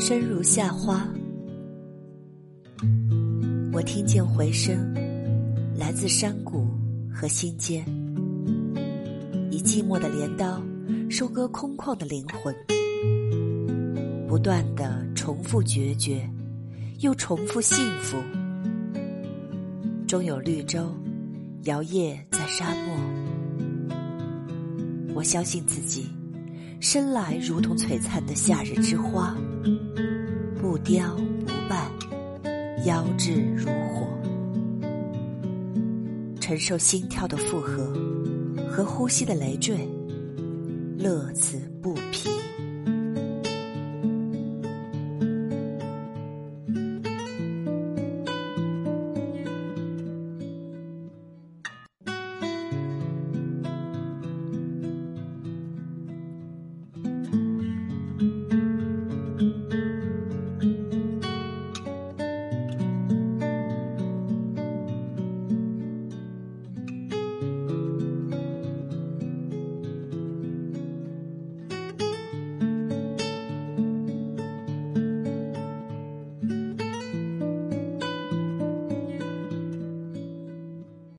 生如夏花，我听见回声，来自山谷和心间，以寂寞的镰刀收割空旷的灵魂，不断的重复决绝，又重复幸福，终有绿洲摇曳在沙漠。我相信自己。生来如同璀璨的夏日之花，不凋不败，妖冶如火，承受心跳的负荷和呼吸的累赘，乐此不疲。